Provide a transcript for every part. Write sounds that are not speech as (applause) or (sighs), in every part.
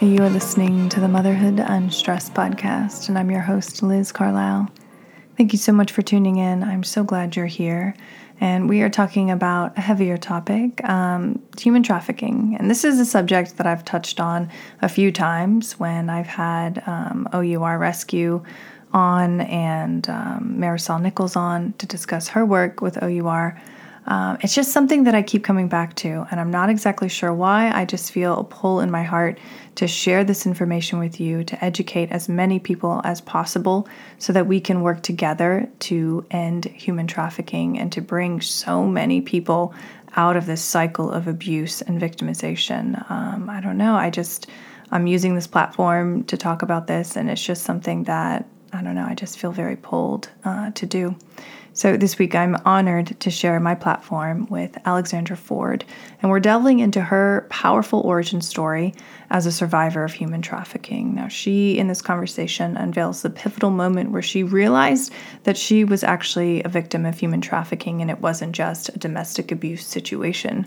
You are listening to the Motherhood Unstressed podcast, and I'm your host, Liz Carlisle. Thank you so much for tuning in. I'm so glad you're here. And we are talking about a heavier topic um, human trafficking. And this is a subject that I've touched on a few times when I've had um, OUR Rescue on and um, Marisol Nichols on to discuss her work with OUR. Um, it's just something that I keep coming back to, and I'm not exactly sure why. I just feel a pull in my heart to share this information with you, to educate as many people as possible so that we can work together to end human trafficking and to bring so many people out of this cycle of abuse and victimization. Um, I don't know. I just, I'm using this platform to talk about this, and it's just something that, I don't know, I just feel very pulled uh, to do. So, this week I'm honored to share my platform with Alexandra Ford, and we're delving into her powerful origin story as a survivor of human trafficking. Now, she, in this conversation, unveils the pivotal moment where she realized that she was actually a victim of human trafficking and it wasn't just a domestic abuse situation.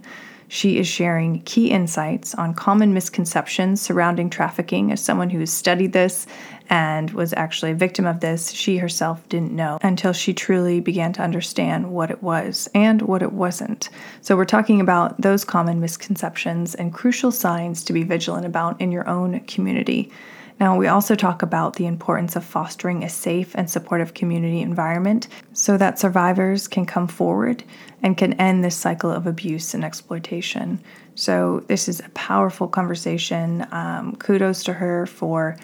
She is sharing key insights on common misconceptions surrounding trafficking. As someone who has studied this and was actually a victim of this, she herself didn't know until she truly began to understand what it was and what it wasn't. So, we're talking about those common misconceptions and crucial signs to be vigilant about in your own community. Now, we also talk about the importance of fostering a safe and supportive community environment so that survivors can come forward and can end this cycle of abuse and exploitation. So, this is a powerful conversation. Um, kudos to her for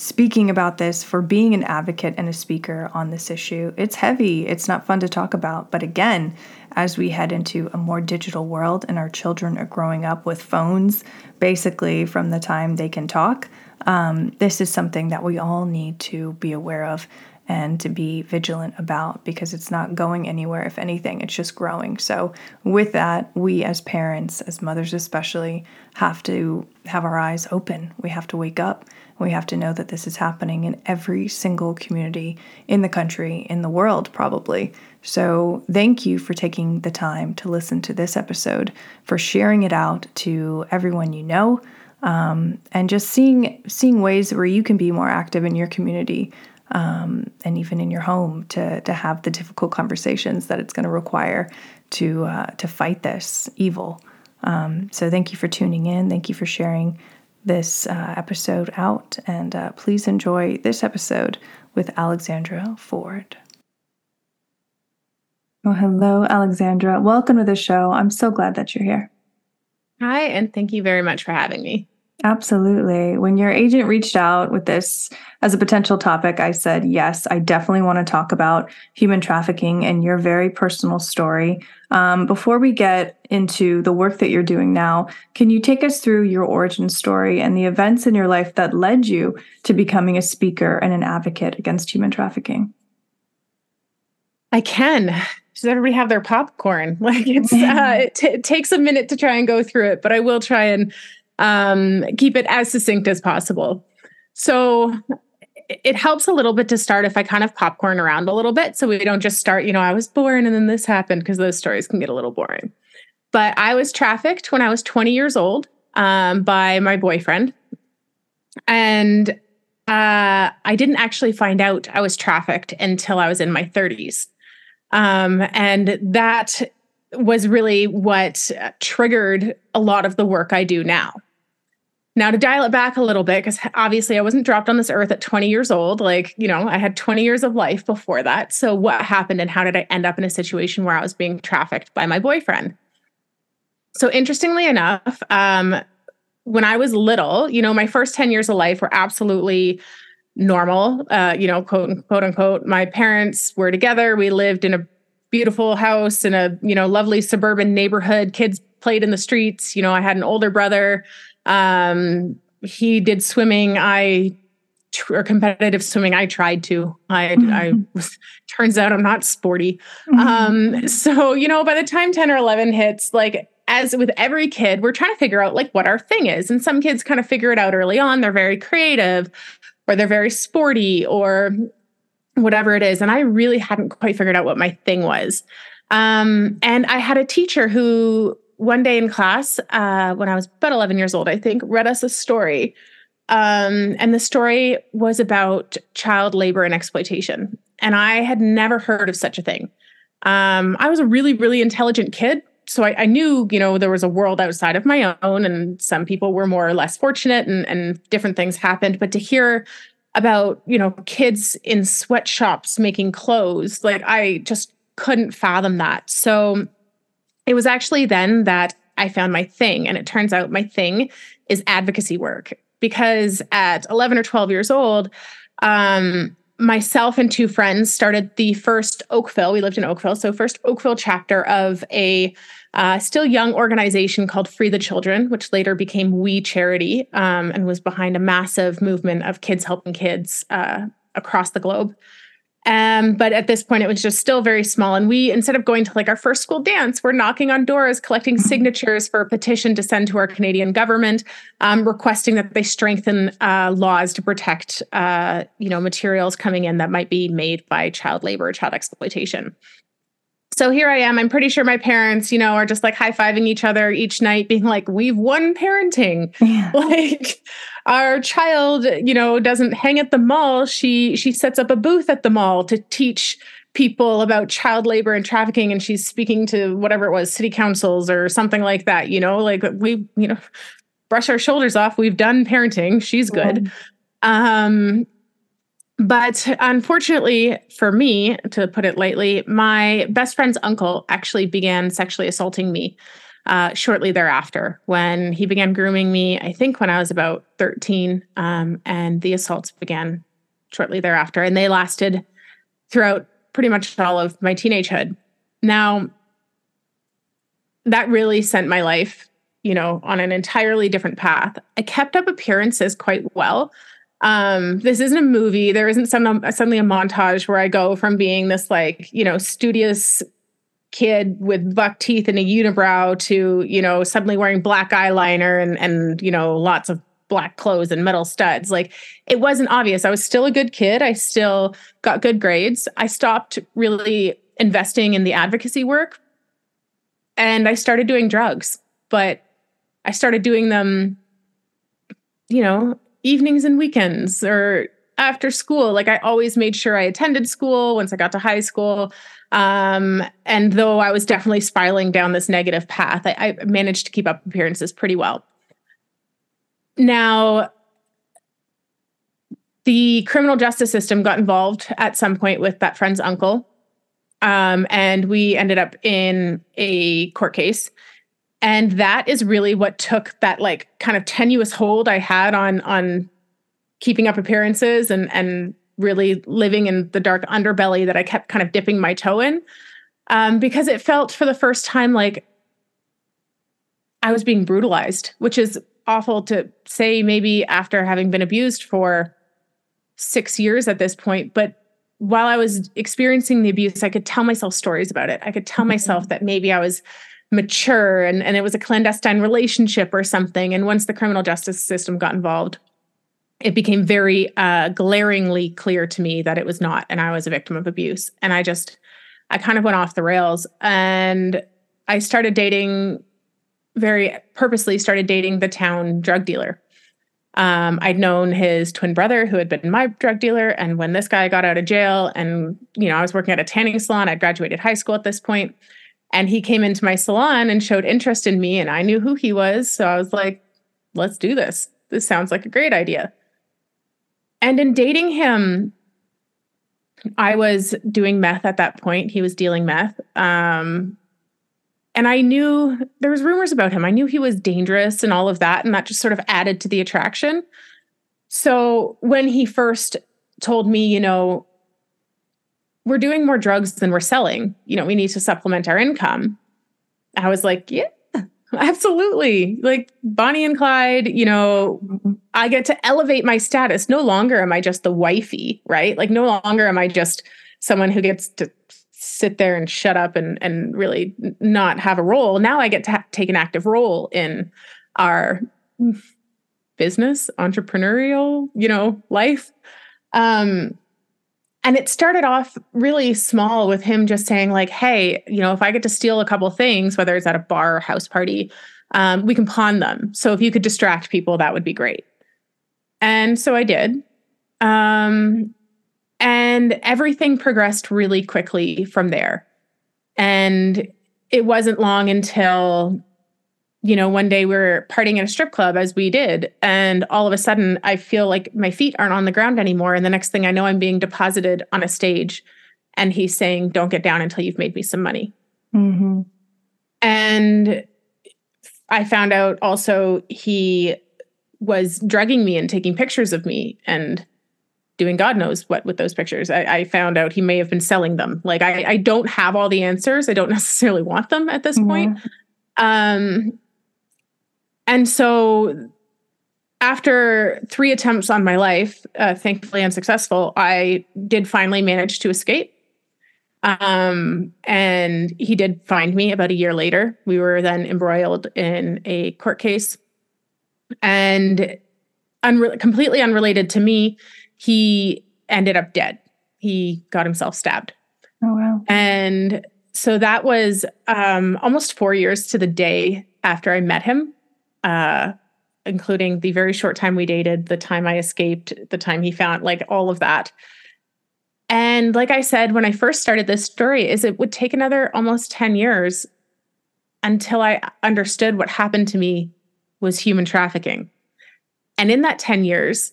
speaking about this, for being an advocate and a speaker on this issue. It's heavy, it's not fun to talk about, but again, as we head into a more digital world and our children are growing up with phones basically from the time they can talk, um, this is something that we all need to be aware of and to be vigilant about because it's not going anywhere. If anything, it's just growing. So, with that, we as parents, as mothers especially, have to have our eyes open. We have to wake up. We have to know that this is happening in every single community in the country, in the world, probably. So, thank you for taking the time to listen to this episode, for sharing it out to everyone you know um, and just seeing seeing ways where you can be more active in your community um, and even in your home to to have the difficult conversations that it's going to require to uh, to fight this evil. Um, so thank you for tuning in. Thank you for sharing this uh, episode out, and uh, please enjoy this episode with Alexandra Ford. Well, hello, Alexandra. Welcome to the show. I'm so glad that you're here. Hi, and thank you very much for having me. Absolutely. When your agent reached out with this as a potential topic, I said, yes, I definitely want to talk about human trafficking and your very personal story. Um, before we get into the work that you're doing now, can you take us through your origin story and the events in your life that led you to becoming a speaker and an advocate against human trafficking? I can. Does everybody have their popcorn? (laughs) Like it's (laughs) uh, it, t- it takes a minute to try and go through it, but I will try and um, keep it as succinct as possible. So it helps a little bit to start if I kind of popcorn around a little bit. So we don't just start, you know, I was born and then this happened because those stories can get a little boring. But I was trafficked when I was 20 years old um, by my boyfriend. And uh, I didn't actually find out I was trafficked until I was in my 30s. Um, and that was really what triggered a lot of the work I do now. Now, to dial it back a little bit, because obviously I wasn't dropped on this earth at 20 years old. Like, you know, I had 20 years of life before that. So, what happened and how did I end up in a situation where I was being trafficked by my boyfriend? So, interestingly enough, um, when I was little, you know, my first 10 years of life were absolutely normal, uh, you know, quote, quote unquote. My parents were together. We lived in a beautiful house in a, you know, lovely suburban neighborhood. Kids played in the streets. You know, I had an older brother. Um, he did swimming. I or competitive swimming. I tried to. I mm-hmm. I was (laughs) turns out I'm not sporty. Mm-hmm. Um, so you know, by the time 10 or 11 hits, like as with every kid, we're trying to figure out like what our thing is. And some kids kind of figure it out early on. They're very creative or they're very sporty or whatever it is. And I really hadn't quite figured out what my thing was. Um, and I had a teacher who one day in class, uh, when I was about 11 years old, I think, read us a story Um, and the story was about child labor and exploitation. And I had never heard of such a thing. Um, I was a really, really intelligent kid. So I, I, knew, you know, there was a world outside of my own, and some people were more or less fortunate and, and different things happened. But to hear about, you know, kids in sweatshops making clothes, like I just couldn't fathom that. So it was actually then that I found my thing. And it turns out my thing is advocacy work because at 11 or 12 years old, um, myself and two friends started the first Oakville. We lived in Oakville, so first Oakville chapter of a uh, still young organization called Free the Children, which later became We Charity um, and was behind a massive movement of kids helping kids uh, across the globe. Um, but at this point, it was just still very small. And we, instead of going to like our first school dance, we're knocking on doors, collecting signatures for a petition to send to our Canadian government, um, requesting that they strengthen uh, laws to protect, uh, you know, materials coming in that might be made by child labor or child exploitation. So here I am. I'm pretty sure my parents, you know, are just like high fiving each other each night, being like, we've won parenting. (laughs) Yeah. Like our child, you know, doesn't hang at the mall. She she sets up a booth at the mall to teach people about child labor and trafficking and she's speaking to whatever it was, city councils or something like that, you know, like we, you know, brush our shoulders off. We've done parenting. She's good. Um but unfortunately for me, to put it lightly, my best friend's uncle actually began sexually assaulting me uh, shortly thereafter when he began grooming me, I think when I was about 13. Um, and the assaults began shortly thereafter. And they lasted throughout pretty much all of my teenagehood. Now, that really sent my life, you know, on an entirely different path. I kept up appearances quite well um this isn't a movie. There isn't some suddenly a montage where i go from being this like you know studious kid with buck teeth and a unibrow to you know suddenly wearing black eyeliner and and you know lots of black clothes and metal studs. Like it wasn't obvious. I was still a good kid. I still got good grades. I stopped really investing in the advocacy work and i started doing drugs but i started doing them you know evenings and weekends or after school. Like I always made sure I attended school once I got to high school. Um, and though I was definitely spiraling down this negative path, I, I managed to keep up appearances pretty well. Now, the criminal justice system got involved at some point with that friend's uncle. Um, and we ended up in a court case and that is really what took that like kind of tenuous hold i had on on keeping up appearances and and really living in the dark underbelly that i kept kind of dipping my toe in um, because it felt for the first time like i was being brutalized which is awful to say maybe after having been abused for six years at this point but while i was experiencing the abuse i could tell myself stories about it i could tell mm-hmm. myself that maybe i was mature and, and it was a clandestine relationship or something. And once the criminal justice system got involved, it became very uh, glaringly clear to me that it was not, and I was a victim of abuse. And I just, I kind of went off the rails and I started dating very purposely started dating the town drug dealer. Um, I'd known his twin brother who had been my drug dealer. And when this guy got out of jail and, you know, I was working at a tanning salon, I graduated high school at this point. And he came into my salon and showed interest in me, and I knew who he was. So I was like, let's do this. This sounds like a great idea. And in dating him, I was doing meth at that point. He was dealing meth. Um, and I knew there was rumors about him. I knew he was dangerous and all of that, and that just sort of added to the attraction. So when he first told me, you know, we're doing more drugs than we're selling. You know, we need to supplement our income. I was like, yeah, absolutely. Like Bonnie and Clyde, you know, I get to elevate my status. No longer am I just the wifey, right? Like no longer am I just someone who gets to sit there and shut up and and really not have a role. Now I get to ha- take an active role in our business, entrepreneurial, you know, life. Um and it started off really small with him just saying like hey you know if i get to steal a couple things whether it's at a bar or house party um, we can pawn them so if you could distract people that would be great And so I did. Um, and everything progressed really quickly from there. And it wasn't long until, you know, one day we are partying at a strip club as we did. And all of a sudden, I feel like my feet aren't on the ground anymore. And the next thing I know, I'm being deposited on a stage. And he's saying, Don't get down until you've made me some money. Mm-hmm. And I found out also he was drugging me and taking pictures of me and doing God knows what with those pictures. I, I found out he may have been selling them. Like I, I, don't have all the answers. I don't (laughs) necessarily want them at this mm-hmm. point. Um, and so after three attempts on my life, uh, thankfully unsuccessful, I did finally manage to escape. Um, and he did find me about a year later. We were then embroiled in a court case. And unre- completely unrelated to me, he ended up dead. He got himself stabbed. Oh, wow. And so that was um, almost four years to the day after I met him, uh, including the very short time we dated, the time I escaped, the time he found, like all of that. And like I said, when I first started this story, is it would take another almost 10 years until I understood what happened to me was human trafficking. And in that 10 years,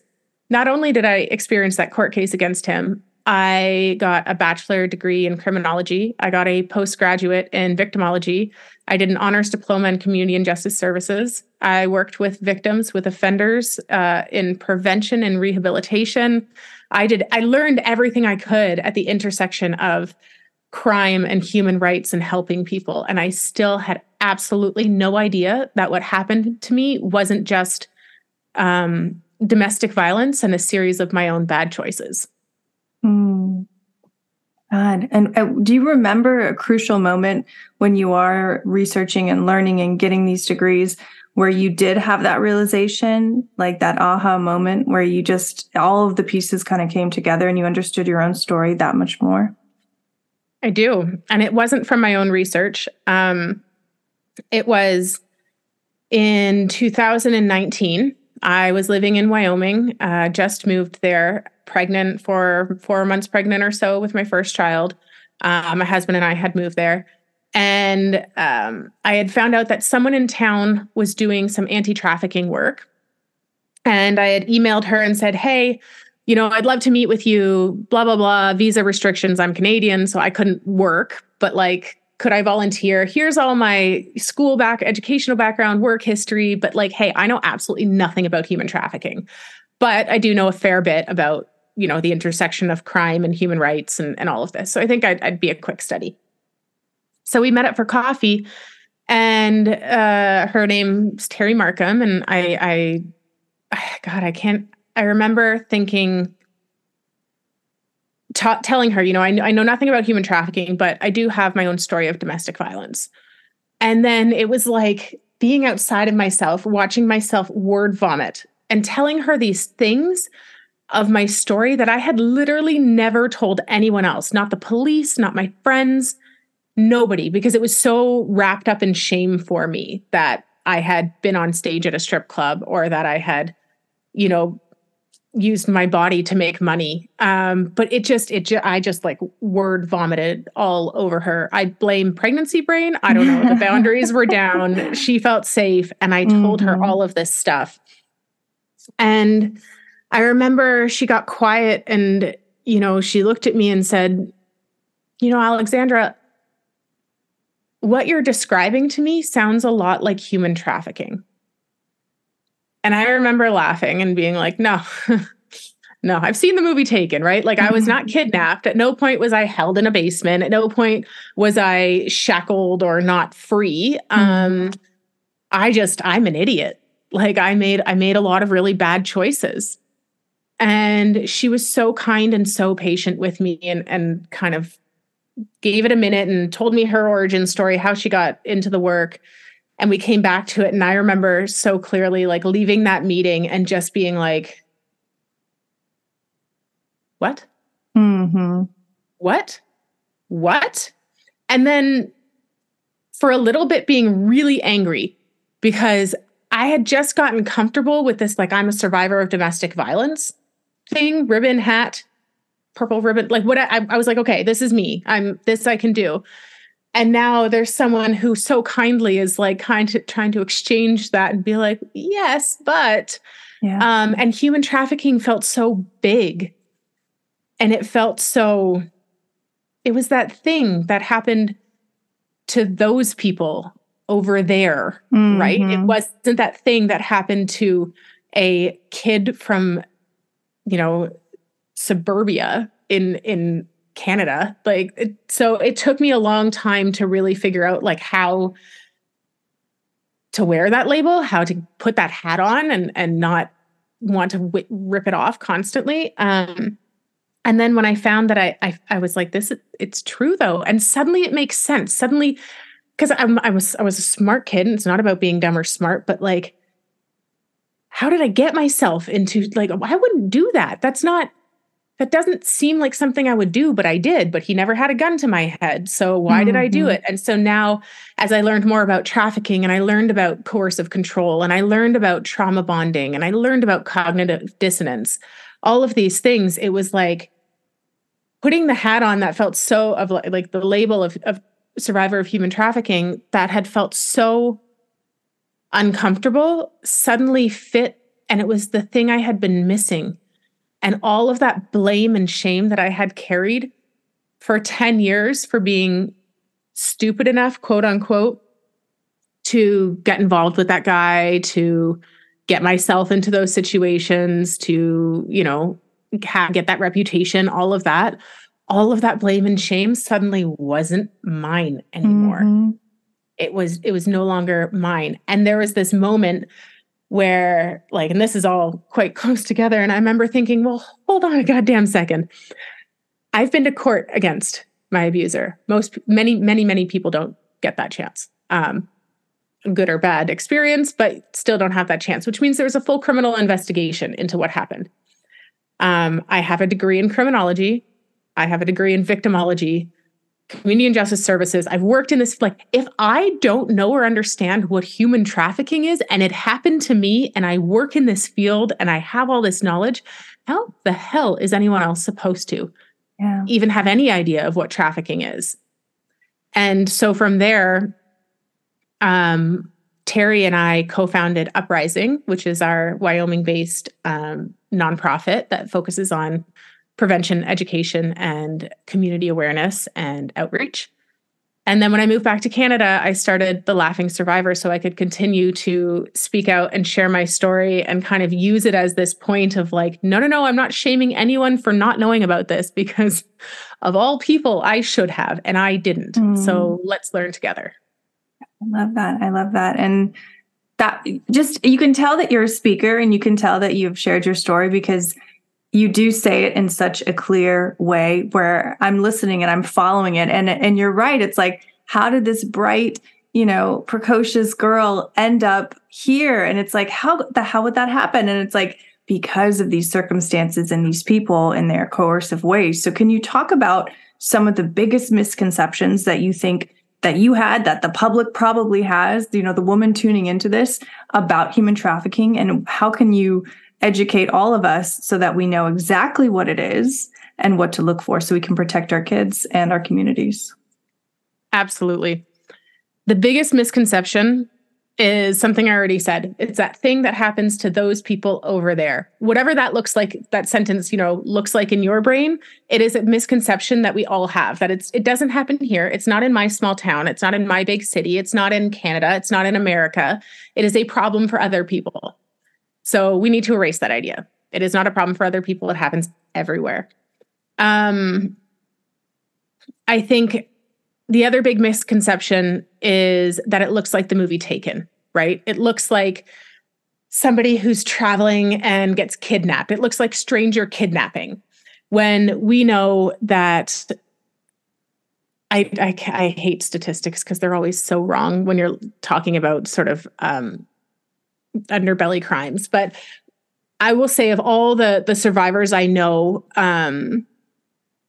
not only did I experience that court case against him, I got a bachelor degree in criminology. I got a postgraduate in victimology. I did an honors diploma in community and justice services. I worked with victims, with offenders uh, in prevention and rehabilitation. I did. I learned everything I could at the intersection of crime and human rights and helping people, and I still had absolutely no idea that what happened to me wasn't just um, domestic violence and a series of my own bad choices. Mm. God. And uh, do you remember a crucial moment when you are researching and learning and getting these degrees where you did have that realization, like that aha moment where you just, all of the pieces kind of came together and you understood your own story that much more? I do. And it wasn't from my own research. Um, it was in 2019. I was living in Wyoming, uh, just moved there, pregnant for four months pregnant or so with my first child. Uh, my husband and I had moved there. And um, I had found out that someone in town was doing some anti trafficking work. And I had emailed her and said, Hey, you know, I'd love to meet with you, blah, blah, blah, visa restrictions. I'm Canadian, so I couldn't work, but like, could I volunteer? Here's all my school back, educational background, work history. But like, hey, I know absolutely nothing about human trafficking, but I do know a fair bit about, you know, the intersection of crime and human rights and, and all of this. So I think I'd, I'd be a quick study. So we met up for coffee and uh, her name's Terry Markham. And I, I, (sighs) God, I can't, I remember thinking, ta- telling her, you know, I, I know nothing about human trafficking, but I do have my own story of domestic violence. And then it was like being outside of myself, watching myself word vomit and telling her these things of my story that I had literally never told anyone else, not the police, not my friends, nobody, because it was so wrapped up in shame for me that I had been on stage at a strip club or that I had, you know, used my body to make money. Um, but it just, it, ju- I just like word vomited all over her. I blame pregnancy brain. I don't know. The (laughs) boundaries were down. She felt safe. And I told mm-hmm. her all of this stuff. And I remember she got quiet and, you know, she looked at me and said, you know, Alexandra, what you're describing to me sounds a lot like human trafficking. And I remember laughing and being like, no, (laughs) no, I've seen the movie Taken, right? Like I was not mm-hmm. kidnapped. At no point was I held in a basement. At no point was I shackled or not free. Um, mm-hmm. I just, I'm an idiot. Like I made, I made a lot of really bad choices. And she was so kind and so patient with me and, and kind of gave it a minute and told me her origin story, how she got into the work and we came back to it and i remember so clearly like leaving that meeting and just being like what mm-hmm. what what and then for a little bit being really angry because I had just gotten comfortable with this, like, I'm a survivor of domestic violence thing, ribbon, hat, purple ribbon. Like, what I, I was like, okay, this is me. I'm this I can do. And now there's someone who so kindly is like kind trying to exchange that and be like, yes, but yeah. um, and human trafficking felt so big. And it felt so, it was that thing that happened to those people over there, mm-hmm. right? It mm-hmm. wasn't that thing that happened to a kid from, you know, suburbia in in Canada. Like it, so it took me a long time to really figure out like how to wear that label, how to put that hat on and and not want to w- rip it off constantly. Um and then when I found that I, I I was like this it's true though and suddenly it makes sense. Suddenly because I was I was a smart kid. And it's not about being dumb or smart, but like, how did I get myself into like I wouldn't do that. That's not that doesn't seem like something I would do, but I did. But he never had a gun to my head. So why mm-hmm. did I do mm-hmm. it? And so now, as I learned more about trafficking and I learned about coercive control and I learned about trauma bonding and I learned about cognitive dissonance, all of these things, it was like putting the hat on that felt so of like the label of, of survivor of human trafficking that had felt so uncomfortable suddenly fit. And it was the thing I had been missing. And all of that blame and shame that I had carried for 10 years for being stupid enough, quote unquote, to get involved with that guy, to get myself into those situations, to, you know, have, get that reputation, all of that all of that blame and shame suddenly wasn't mine anymore. Mm-hmm. It was it was no longer mine. And there was this moment where like and this is all quite close together and I remember thinking, "Well, hold on a goddamn second. I've been to court against my abuser. Most many many many people don't get that chance. Um good or bad experience, but still don't have that chance, which means there was a full criminal investigation into what happened. Um, I have a degree in criminology. I have a degree in victimology, community and justice services. I've worked in this. Like, if I don't know or understand what human trafficking is, and it happened to me, and I work in this field and I have all this knowledge, how the hell is anyone else supposed to yeah. even have any idea of what trafficking is? And so from there, um, Terry and I co founded Uprising, which is our Wyoming based um, nonprofit that focuses on prevention, education, and community awareness and outreach. And then when I moved back to Canada, I started the Laughing Survivor so I could continue to speak out and share my story and kind of use it as this point of like, no, no, no, I'm not shaming anyone for not knowing about this because (laughs) of all people, I should have and I didn't. Mm. So let's learn together. I love that. I love that. And that just, you can tell that you're a speaker and you can tell that you've shared your story because you do say it in such a clear way where I'm listening and I'm following it. And and you're right. It's like, how did this bright, you know, precocious girl end up here? And it's like, how the how would that happen? And it's like because of these circumstances and these people in their coercive ways. So can you talk about some of the biggest misconceptions that you think that you had that the public probably has, you know, the woman tuning into this about human trafficking and how can you educate all of us so that we know exactly what it is and what to look for so we can protect our kids and our communities. Absolutely. The biggest misconception is something I already said. It's that thing that happens to those people over there. Whatever that looks like, that sentence, you know, looks like in your brain, it is a misconception that we all have that it's it doesn't happen here. It's not in my small town, it's not in my big city, it's not in Canada, it's not in America. It is a problem for other people. So we need to erase that idea. It is not a problem for other people. It happens everywhere. Um, I think the other big misconception is that it looks like the movie Taken, right? It looks like somebody who's traveling and gets kidnapped. It looks like stranger kidnapping when we know that I, I, I hate statistics because they're always so wrong when you're talking about sort of um, underbelly crimes. But I will say of all the the survivors I know um,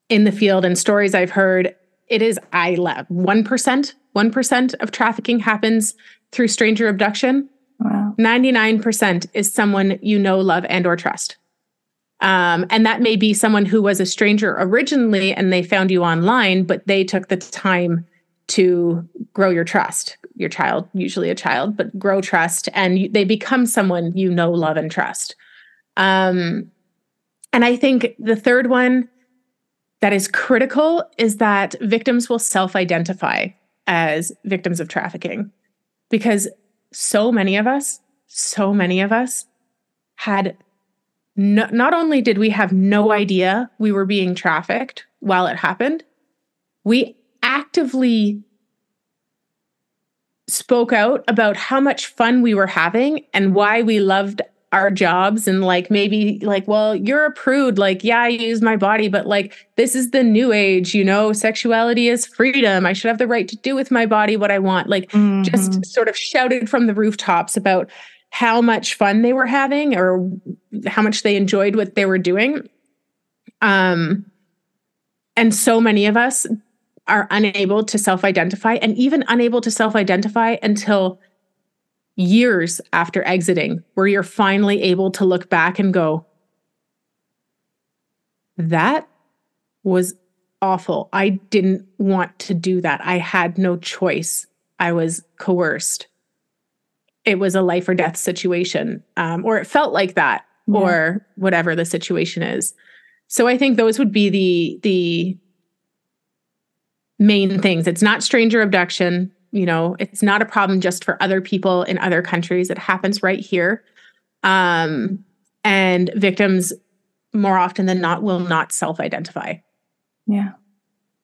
in the field and stories I've heard, it is I love one percent. One percent of trafficking happens through stranger abduction. Wow. 99% is someone you know, love, and or trust. Um, and that may be someone who was a stranger originally and they found you online, but they took the time to grow your trust. Your child, usually a child, but grow trust, and you, they become someone you know, love, and trust. Um, and I think the third one that is critical is that victims will self identify as victims of trafficking because so many of us, so many of us had no, not only did we have no idea we were being trafficked while it happened, we actively spoke out about how much fun we were having and why we loved our jobs and like maybe like well you're a prude. Like yeah i use my body but like this is the new age you know? Sexuality is freedom. I should have the right to do with my body what i want. Like mm-hmm. just sort of shouted from the rooftops about how much fun they were having or how much they enjoyed what they were doing. Um and so many of us are unable to self-identify and even unable to self-identify until years after exiting where you're finally able to look back and go, that was awful. I didn't want to do that. I had no choice. I was coerced. It was a life or death situation, um, or it felt like that, yeah. or whatever the situation is. So I think those would be the the main things. It's not stranger abduction you know it's not a problem just for other people in other countries. It happens right here. Um, and victims more often than not will not self-identify. Yeah.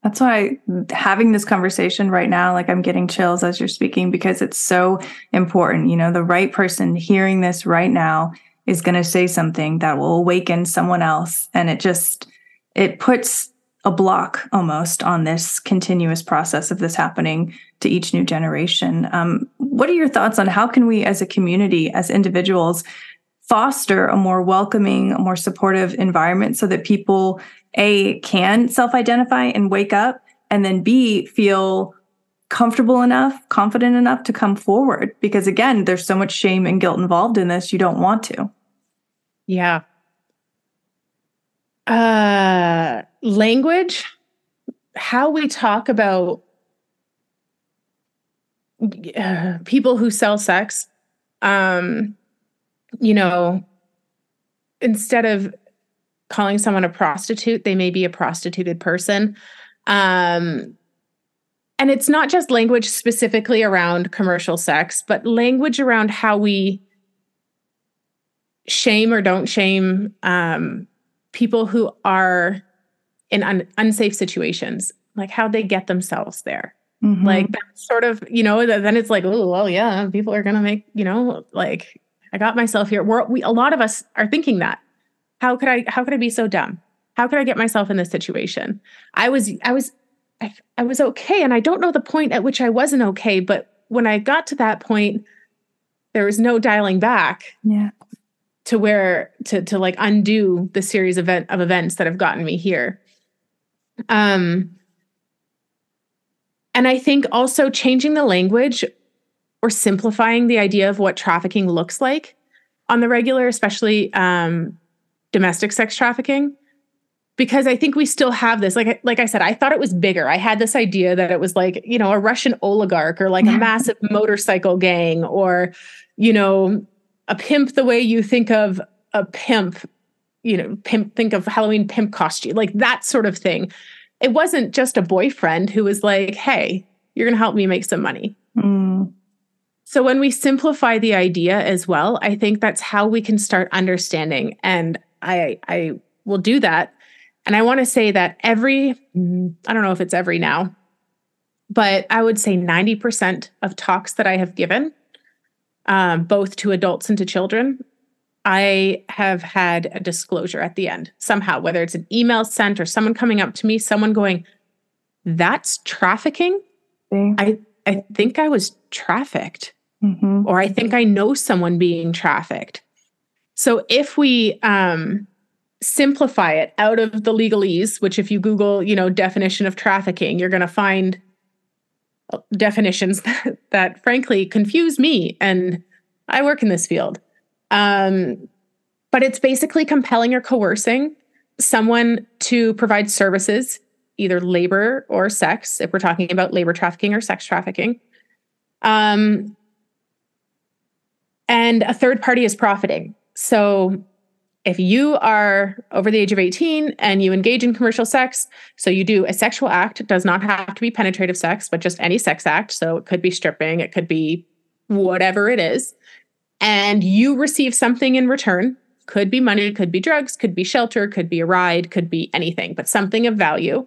That's why having this conversation right now like i'm getting chills as you're speaking because it's so important. You know the right person hearing this right now is going to say something that will awaken someone else. And it just it puts a block almost on this continuous process of this happening to each new generation. Um, what are your thoughts on how can we, as a community, as individuals, foster a more welcoming, a more supportive environment so that people a can self-identify and wake up, and then b feel comfortable enough, confident enough to come forward? Because again, there's so much shame and guilt involved in this. You don't want to. Yeah, uh, language, how we talk about uh, people who sell sex. Um, you know, instead of calling someone a prostitute, they may be a prostituted person. Um, and it's not just language specifically around commercial sex, but language around how we shame or don't shame um, people who are in un- unsafe situations, like how they get themselves there. Mm-hmm. Like that sort of, you know, then it's like, oh, well, yeah, people are gonna make, you know, like I got myself here. We're, we, a lot of us are thinking that. How could I? How could I be so dumb? How could I get myself in this situation? I was, I was, I, I was okay, and I don't know the point at which I wasn't okay. But when I got to that point, there was no dialing back. Yeah to where to to like undo the series event, of events that have gotten me here um and i think also changing the language or simplifying the idea of what trafficking looks like on the regular especially um domestic sex trafficking because I think we still have this. Like, like I said, I thought it was bigger. I had this idea that it was like, you know, a Russian oligarch or like a massive motorcycle gang or, you know, a pimp the way you think of a pimp, you know, pimp, think of Halloween pimp costume, like that sort of thing. It wasn't just a boyfriend who was like, hey, you're going to help me make some money. Mm. So when we simplify the idea as well, I think that's how we can start understanding. And I, I will do that. And I want to say that every, I don't know if it's every now, but I would say 90% of talks that I have given um, both to adults and to children, I have had a disclosure at the end somehow, whether it's an email sent or someone coming up to me, someone going, That's trafficking. I, I think I was trafficked, mm-hmm. or I think I know someone being trafficked. So if we um, simplify it out of the legalese, which if you Google, you know, definition of trafficking, you're going to find definitions (laughs) that, that frankly confuse me and I work in this field. Um, but it's basically compelling or coercing someone to provide services, either labor or sex, if we're talking about labor trafficking or sex trafficking. Um, and a third party is profiting. So if you are over the age of 18 and you engage in commercial sex, so you do a sexual act, it does not have to be penetrative sex, but just any sex act. So it could be stripping, it could be whatever it is. And you receive something in return, could be money, could be drugs, could be shelter, could be a ride, could be anything, but something of value.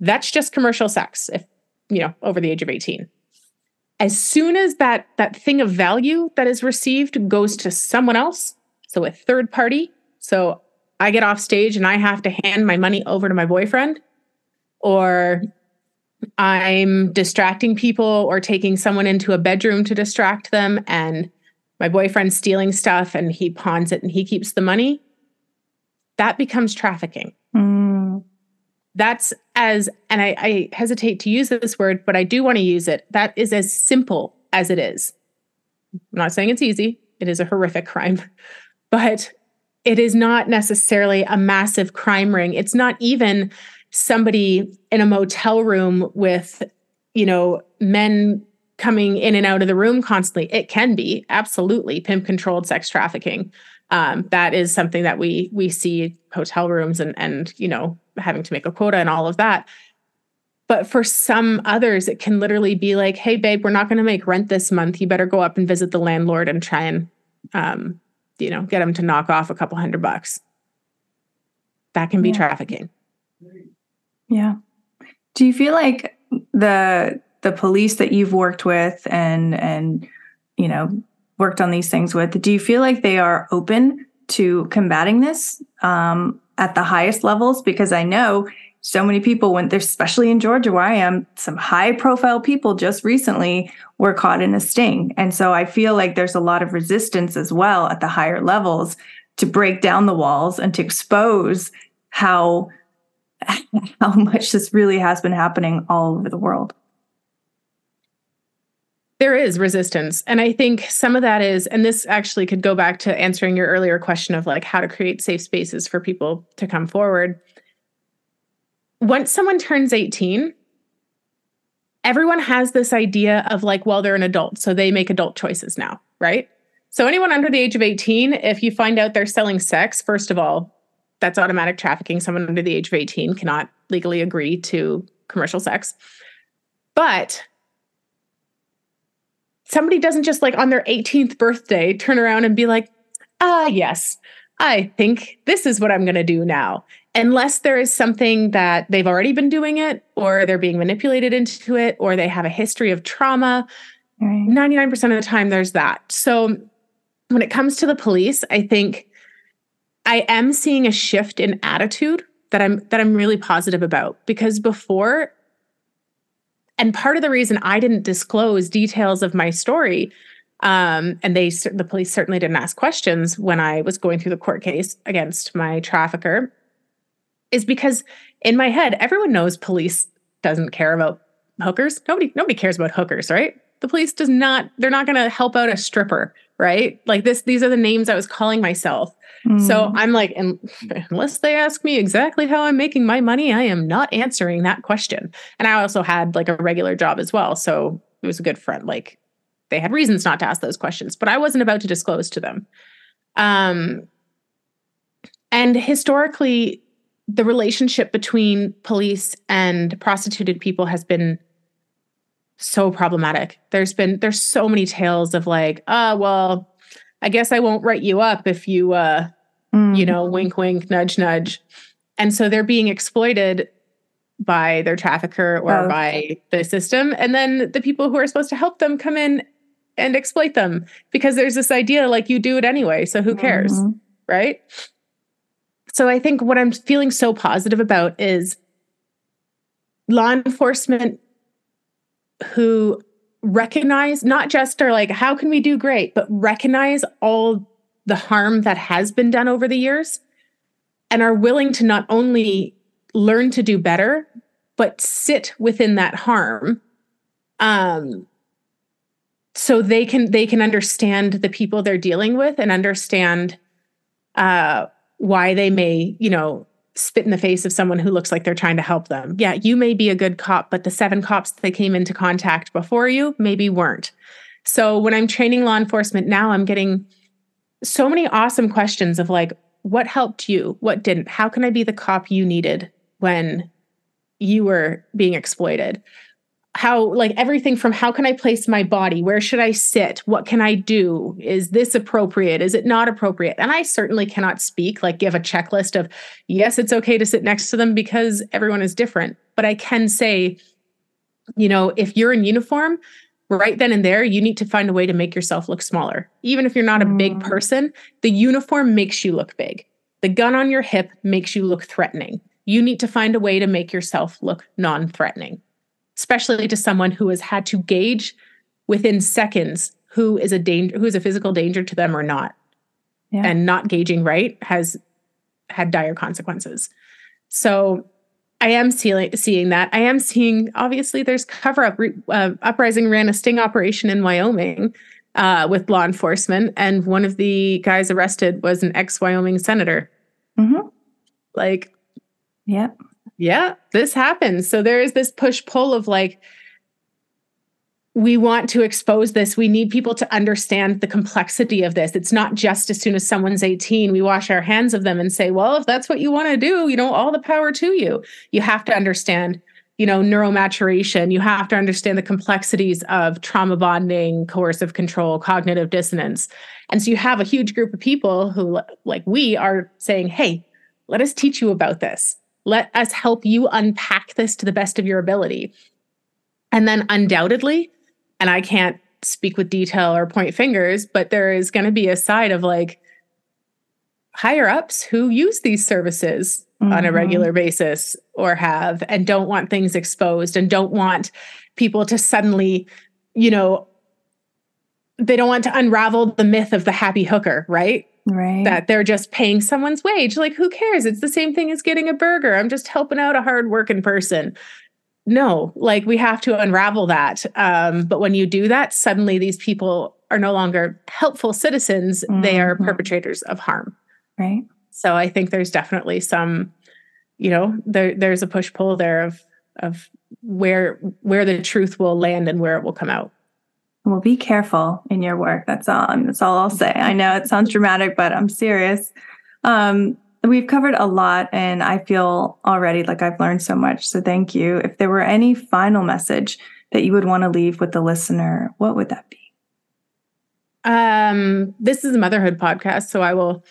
That's just commercial sex if, you know, over the age of 18 as soon as that that thing of value that is received goes to someone else so a third party. So I get off stage and I have to hand my money over to my boyfriend, or I'm distracting people or taking someone into a bedroom to distract them, and my boyfriend's stealing stuff and he pawns it and he keeps the money. That becomes trafficking. Mm. That's as, and I, I hesitate to use this word, but I do want to use it. That is as simple as it is. I'm not saying it's easy, it is a horrific crime (laughs) but it is not necessarily a massive crime ring. It's not even somebody in a motel room with, you know, men coming in and out of the room constantly. It can be absolutely pimp controlled sex trafficking. Um, that is something that we we see hotel rooms and and you know having to make a quota and all of that. But for some others, it can literally be like, "Hey, babe, we're not going to make rent this month. You better go up and visit the landlord and try and um, you know, get them to knock off a couple hundred bucks. That can be yeah. trafficking. Yeah. Do you feel like the the police that you've worked with and and you know worked on these things with, do you feel like they are open to combating this um, at the highest levels? Because I know so many people went there, especially in Georgia, where I am, some high profile people just recently were caught in a sting. And so I feel like there's a lot of resistance as well at the higher levels to break down the walls and to expose how (laughs) how much this really has been happening all over the world. There is resistance. And I think some of that is, and this actually could go back to answering your earlier question of like how to create safe spaces for people to come forward once someone turns 18, everyone has this idea of like, well, they're an adult, so they make adult choices now, right? So, anyone under the age of 18, if you find out they're selling sex, first of all, that's automatic trafficking. Someone under the age of 18 cannot legally agree to commercial sex. But somebody doesn't just like on their 18th birthday turn around and be like, ah, yes, I think this is what I'm going to do now unless there is something that they've already been doing it or they're being manipulated into it or they have a history of trauma right. 99% of the time there's that so when it comes to the police i think i am seeing a shift in attitude that i'm that i'm really positive about because before and part of the reason i didn't disclose details of my story um, and they the police certainly didn't ask questions when i was going through the court case against my trafficker is because in my head, everyone knows police doesn't care about hookers. Nobody nobody cares about hookers, right? The police does not they're not going to help out a stripper, right? Like this these are the names I was calling myself. Mm. So I'm like unless they ask me exactly how I'm making my money, I am not answering that question. And I also had like a regular job as well, so it was a good friend like they had reasons not to ask those questions, but I wasn't about to disclose to them. Um and historically the relationship between police and prostituted people has been so problematic. There's been there's so many tales of like, oh well, I guess I won't write you up if you uh mm. you know, wink wink, nudge nudge. And so they're being exploited by their trafficker or oh. by the system. And then the people who are supposed to help them come in and exploit them because there's this idea like you do it anyway, so who cares? Mm-hmm. Right? So I think what I'm feeling so positive about is law enforcement who recognize not just are like, how can we do great, but recognize all the harm that has been done over the years and are willing to not only learn to do better, but sit within that harm um, so they can they can understand the people they're dealing with and understand uh, why they may you know spit in the face of someone who looks like they're trying to help them. Yeah, you may be a good cop, but the seven cops that came into contact before you maybe weren't. So when I'm training law enforcement now, I'm getting so many awesome questions of like, what helped you? What didn't? How can I be the cop you needed when you were being exploited? How like everything from how can i place my body? Where should i sit? What can i do? Is this appropriate? Is it not appropriate? And i certainly cannot speak like give a checklist of yes it's okay to sit next to them because everyone is different. But i can say you know if you're in uniform right then and there you need to find a way to make yourself look smaller. Even if you're not a big mm. person the uniform makes you look big. The gun on your hip makes you look threatening. You need to find a way to make yourself look non-threatening especially to someone who has had to gauge within seconds who is a danger who is a physical danger to them or not. Yeah. and not gauging right has had dire consequences. So i am seeing, seeing that. I am seeing obviously there's cover up uh, uprising ran a sting operation in wyoming uh, with law enforcement and one of the guys arrested was an ex-wyoming senator. Mm-hmm. like yeah yeah, this happens. So there is this push pull of like, we want to expose this. We need people to understand the complexity of this. It's not just as soon as someone's 18, we wash our hands of them and say, well, if that's what you want to do, you know, all the power to you. You have to understand, you know, neuromaturation. You have to understand the complexities of trauma bonding, coercive control, cognitive dissonance. And so you have a huge group of people who, like we, are saying, hey, let us teach you about this. Let us help you unpack this to the best of your ability. And then, undoubtedly, and I can't speak with detail or point fingers, but there is going to be a side of like higher ups who use these services mm-hmm. on a mm-hmm. regular basis or have and don't want things exposed and don't want people to suddenly, you know, they don't want to unravel the myth of the happy hooker, right? Right. That they're just paying someone's wage. Like, who cares? It's the same thing as getting a burger. I'm just helping out a hardworking person. No, like we have to unravel that. Um, but when you do that, suddenly these people are no longer helpful citizens, mm-hmm. they are mm-hmm. perpetrators of harm. Right. So I think there's definitely some, you know, there there's a push-pull there of of where where the truth will land and where it will come out. Well, be careful in your work. That's all. That's all I'll say. I know it sounds dramatic, but I'm serious. Um, we've covered a lot, and I feel already like I've learned so much. So thank you. If there were any final message that you would want to leave with the listener, what would that be? Um, this is a motherhood podcast, so I will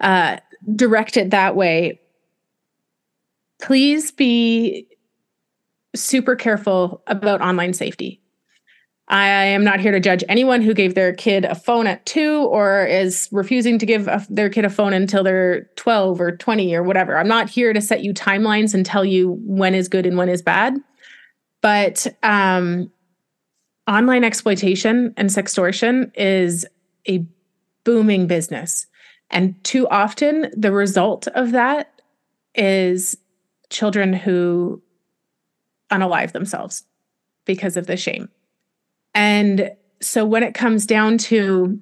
uh, direct it that way. Please be super careful about online safety. I am not here to judge anyone who gave their kid a phone at two or is refusing to give a, their kid a phone until they're 12 or 20 or whatever. I'm not here to set you timelines and tell you when is good and when is bad. But um, online exploitation and sextortion is a booming business. And too often, the result of that is children who unalive themselves because of the shame. And so when it comes down to,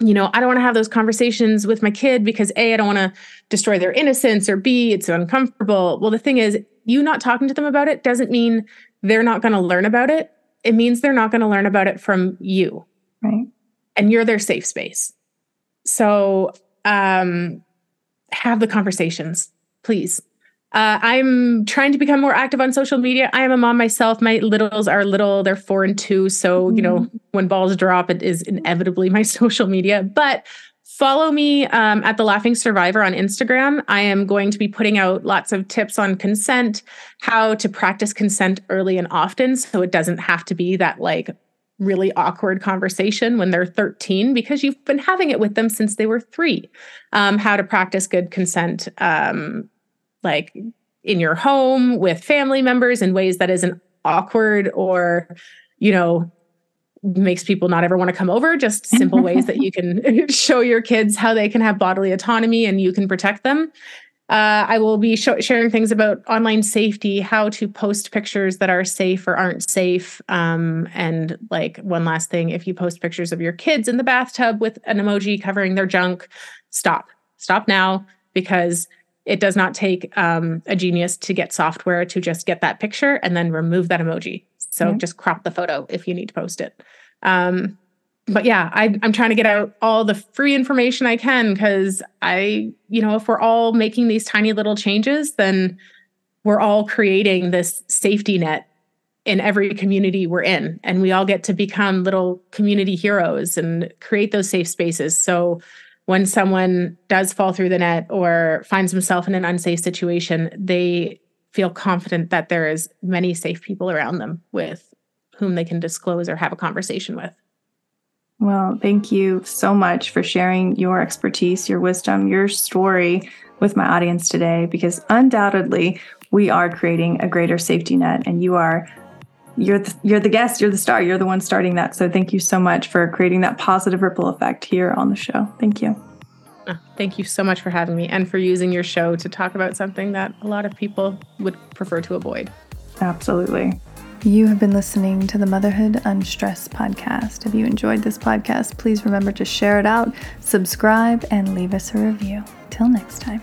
you know, I don't want to have those conversations with my kid because A, I don't want to destroy their innocence, or B, it's uncomfortable. Well, the thing is, you not talking to them about it doesn't mean they're not going to learn about it. It means they're not going to learn about it from you. Right. And you're their safe space. So um, have the conversations, please. Uh, I'm trying to become more active on social media. I am a mom myself. My littles are little, they're four and two. So, mm-hmm. you know, mm-hmm. when balls drop, it is inevitably my (laughs) social media. But follow me um, at The Laughing Survivor on Instagram. I am going to be putting out lots of tips on consent, how to practice consent early and often. So it doesn't have to be that like really awkward conversation when they're 13 because you've been having it with them since they were three. Um, how to practice good consent. Um, like in your home with family members in ways that isn't awkward or, you know, makes people not ever want to come over. Just simple ways that (laughs) you can (laughs) show your kids how they can have bodily autonomy and you can protect them. Uh, I will be sh- sharing things about online safety, how to post pictures that are safe or aren't safe. Um, and like one last thing if you post pictures of your kids in the bathtub with an emoji covering their junk, stop. Stop now because it does not take um, a genius to get software to just get that picture and then remove that emoji. So mm-hmm. just crop the photo if you need to post it. Um, but yeah, I, I'm trying to get out all the free information I can because I, you know, if we're all making these tiny little changes, then we're all creating this safety net in every community we're in. And we all get to become little community heroes and create those safe spaces. So when someone does fall through the net or finds himself in an unsafe situation, they feel confident that there is many safe people around them with whom they can disclose or have a conversation with. Well, thank you so much for sharing your expertise, your wisdom, your story with my audience today because undoubtedly we are creating a greater safety net and you are you're the, you're the guest, you're the star, you're the one starting that. So thank you so much for creating that positive ripple effect here on the show. Thank you. Oh, thank you so much for having me and for using your show to talk about something that a lot of people would prefer to avoid. Absolutely. You have been listening to the Motherhood Unstressed podcast. If you enjoyed this podcast, please remember to share it out, subscribe, and leave us a review. Till next time.